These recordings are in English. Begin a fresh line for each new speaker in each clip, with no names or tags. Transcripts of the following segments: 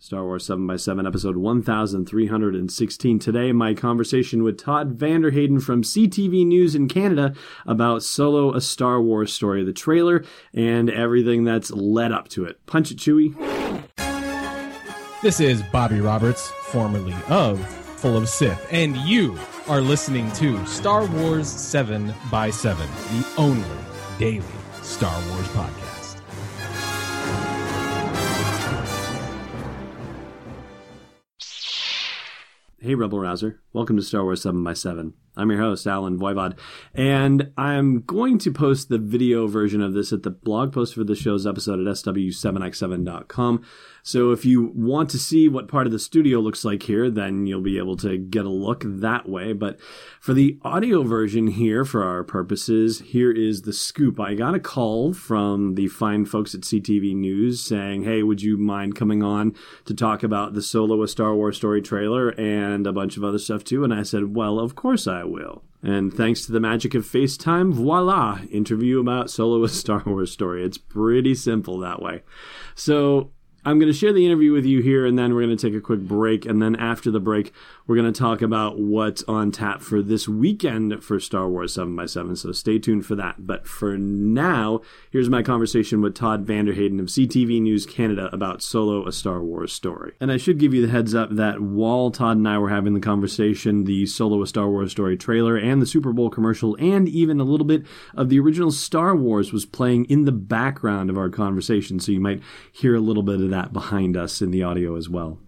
Star Wars 7x7, episode 1316. Today, my conversation with Todd van der Heyden from CTV News in Canada about Solo, a Star Wars story, the trailer, and everything that's led up to it. Punch it, Chewie.
This is Bobby Roberts, formerly of Full of Sith, and you are listening to Star Wars 7 by 7 the only daily Star Wars podcast.
Hey, Rebel Rouser. Welcome to Star Wars 7 by 7 I'm your host, Allen Voivod, and I'm going to post the video version of this at the blog post for the show's episode at sw7x7.com. So if you want to see what part of the studio looks like here, then you'll be able to get a look that way. But for the audio version here, for our purposes, here is the scoop. I got a call from the fine folks at CTV News saying, hey, would you mind coming on to talk about the Solo a Star Wars story trailer and a bunch of other stuff too? And I said, well, of course I will. And thanks to the magic of FaceTime, voila, interview about Solo a Star Wars story. It's pretty simple that way. So I'm going to share the interview with you here, and then we're going to take a quick break. And then after the break, we're going to talk about what's on tap for this weekend for Star Wars 7x7. So stay tuned for that. But for now, here's my conversation with Todd van der Heyden of CTV News Canada about Solo, a Star Wars story. And I should give you the heads up that while Todd and I were having the conversation, the Solo, a Star Wars story trailer and the Super Bowl commercial, and even a little bit of the original Star Wars was playing in the background of our conversation. So you might hear a little bit of that behind us in the audio as well.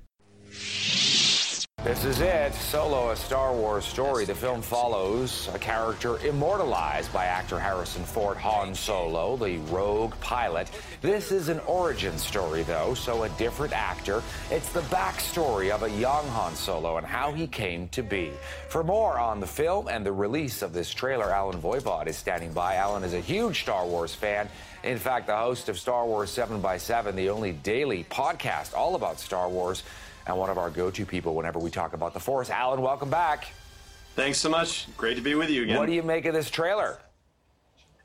This is it. Solo, a Star Wars story. The film follows a character immortalized by actor Harrison Ford, Han Solo, the rogue pilot. This is an origin story, though, so a different actor. It's the backstory of a young Han Solo and how he came to be. For more on the film and the release of this trailer, Allen Voivod is standing by. Allen is a huge Star Wars fan. In fact, the host of Star Wars 7 by 7 the only daily podcast all about Star Wars and one of our go-to people whenever we talk about the Force. Allen, welcome back.
Thanks so much. Great to be with you again.
What do you make of this trailer?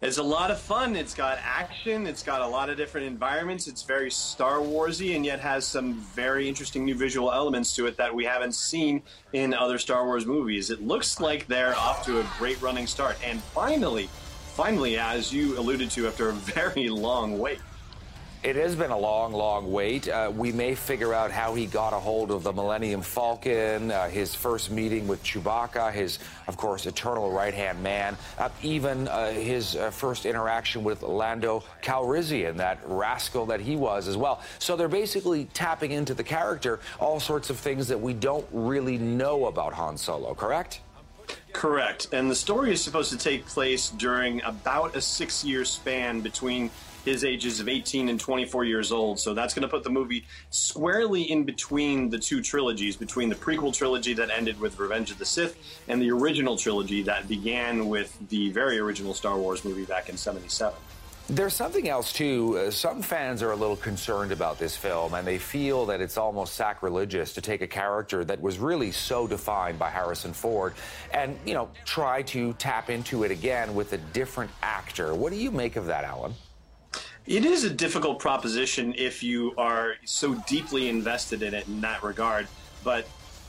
It's a lot of fun. It's got action. It's got a lot of different environments. It's very Star Warsy, and yet has some very interesting new visual elements to it that we haven't seen in other Star Wars movies. It looks like they're off to a great running start, and finally, finally, as you alluded to, after a very long wait,
it has been a long, long wait. Uh, we may figure out how he got a hold of the Millennium Falcon, uh, his first meeting with Chewbacca, his, of course, eternal right hand man, uh, even his uh, first interaction with Lando Calrissian, that rascal that he was as well. So they're basically tapping into the character, all sorts of things that we don't really know about Han Solo, correct?
Correct. And the story is supposed to take place during about a six year span between his ages of 18 and 24 years old. So that's going to put the movie squarely in between the two trilogies, between the prequel trilogy that ended with Revenge of the Sith and the original trilogy that began with the very original Star Wars movie back in 77.
There's something else, too. Uh, some fans are a little concerned about this film, and they feel that it's almost sacrilegious to take a character that was really so defined by Harrison Ford and, you know, try to tap into it again with a different actor. What do you make of that, Allen?
It is a difficult proposition if you are so deeply invested in it in that regard. But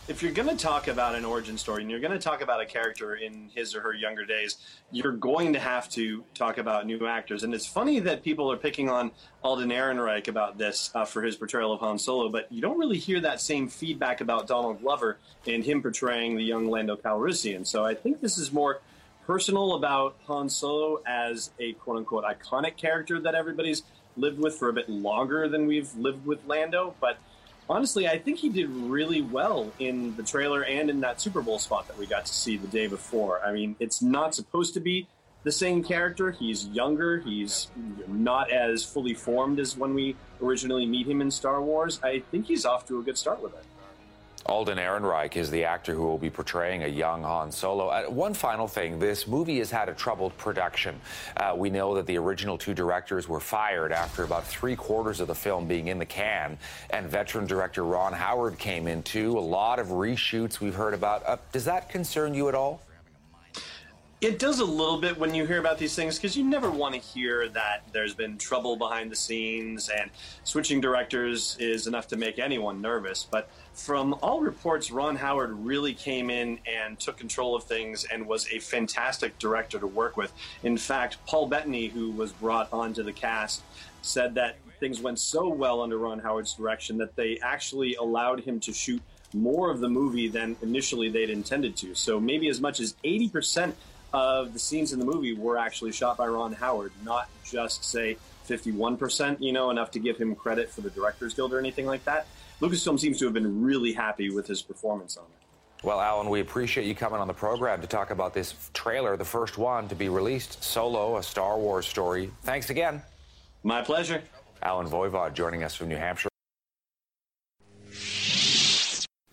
if you're going to talk about an origin story and you're going to talk about a character in his or her younger days, you're going to have to talk about new actors. And it's funny that people are picking on Alden Ehrenreich about this uh, for his portrayal of Han Solo, but you don't really hear that same feedback about Donald Glover and him portraying the young Lando Calrissian. So I think this is more personal about Han Solo as a quote unquote iconic character that everybody's lived with for a bit longer than we've lived with Lando. But honestly, I think he did really well in the trailer and in that Super Bowl spot that we got to see the day before. I mean, it's not supposed to be the same character. He's younger. He's not as fully formed as when we originally meet him in Star Wars. I think he's off to a good start with it.
Alden Ehrenreich is the actor who will be portraying a young Han Solo. Uh, one final thing this movie has had a troubled production. Uh, we know that the original two directors were fired after about three quarters of the film being in the can, and veteran director Ron Howard came in too. A lot of reshoots we've heard about. Uh, does that concern you at all?
It does a little bit when you hear about these things because you never want to hear that there's been trouble behind the scenes and switching directors is enough to make anyone nervous. But from all reports, Ron Howard really came in and took control of things and was a fantastic director to work with. In fact, Paul Bettany, who was brought onto the cast, said that things went so well under Ron Howard's direction that they actually allowed him to shoot more of the movie than initially they'd intended to. So maybe as much as 80% of the scenes in the movie were actually shot by Ron Howard, not just say 51%, you know, enough to give him credit for the Directors Guild or anything like that. Lucasfilm seems to have been really happy with his performance on it.
Well, Allen, we appreciate you coming on the program to talk about this trailer, the first one to be released, Solo, a Star Wars story. Thanks again.
My pleasure.
Allen Voivod joining us from New Hampshire.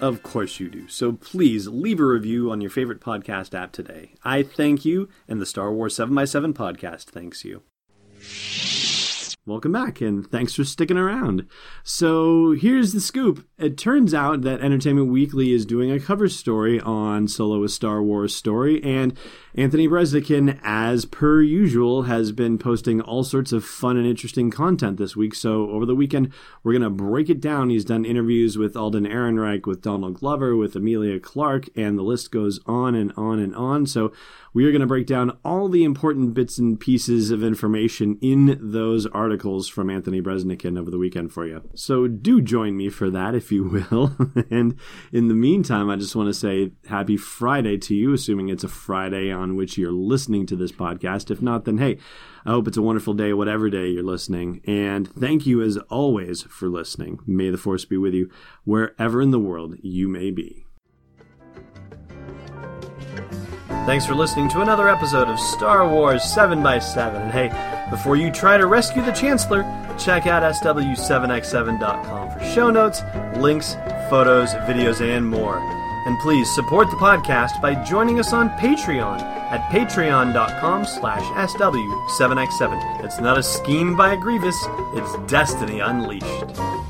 Of course you do. So please leave a review on your favorite podcast app today. I thank you, and the Star Wars 7x7 podcast thanks you. Welcome back, and thanks for sticking around. So, here's the scoop. It turns out that Entertainment Weekly is doing a cover story on Solo a Star Wars story, and Anthony Breznican, as per usual, has been posting all sorts of fun and interesting content this week. So, over the weekend, we're going to break it down. He's done interviews with Alden Ehrenreich, with Donald Glover, with Emilia Clarke, and the list goes on and on and on. So, we are going to break down all the important bits and pieces of information in those articles from Anthony Breznican over the weekend for you. So do join me for that, if you will. and in the meantime, I just want to say happy Friday to you, assuming it's a Friday on which you're listening to this podcast. If not, then hey, I hope it's a wonderful day, whatever day you're listening. And thank you as always for listening. May the force be with you wherever in the world you may be. Thanks for listening to another episode of Star Wars 7x7. And hey, before you try to rescue the Chancellor, check out SW7x7.com for show notes, links, photos, videos, and more. And please support the podcast by joining us on Patreon at patreon.com slash SW7x7. It's not a scheme by a Grievous, it's destiny unleashed.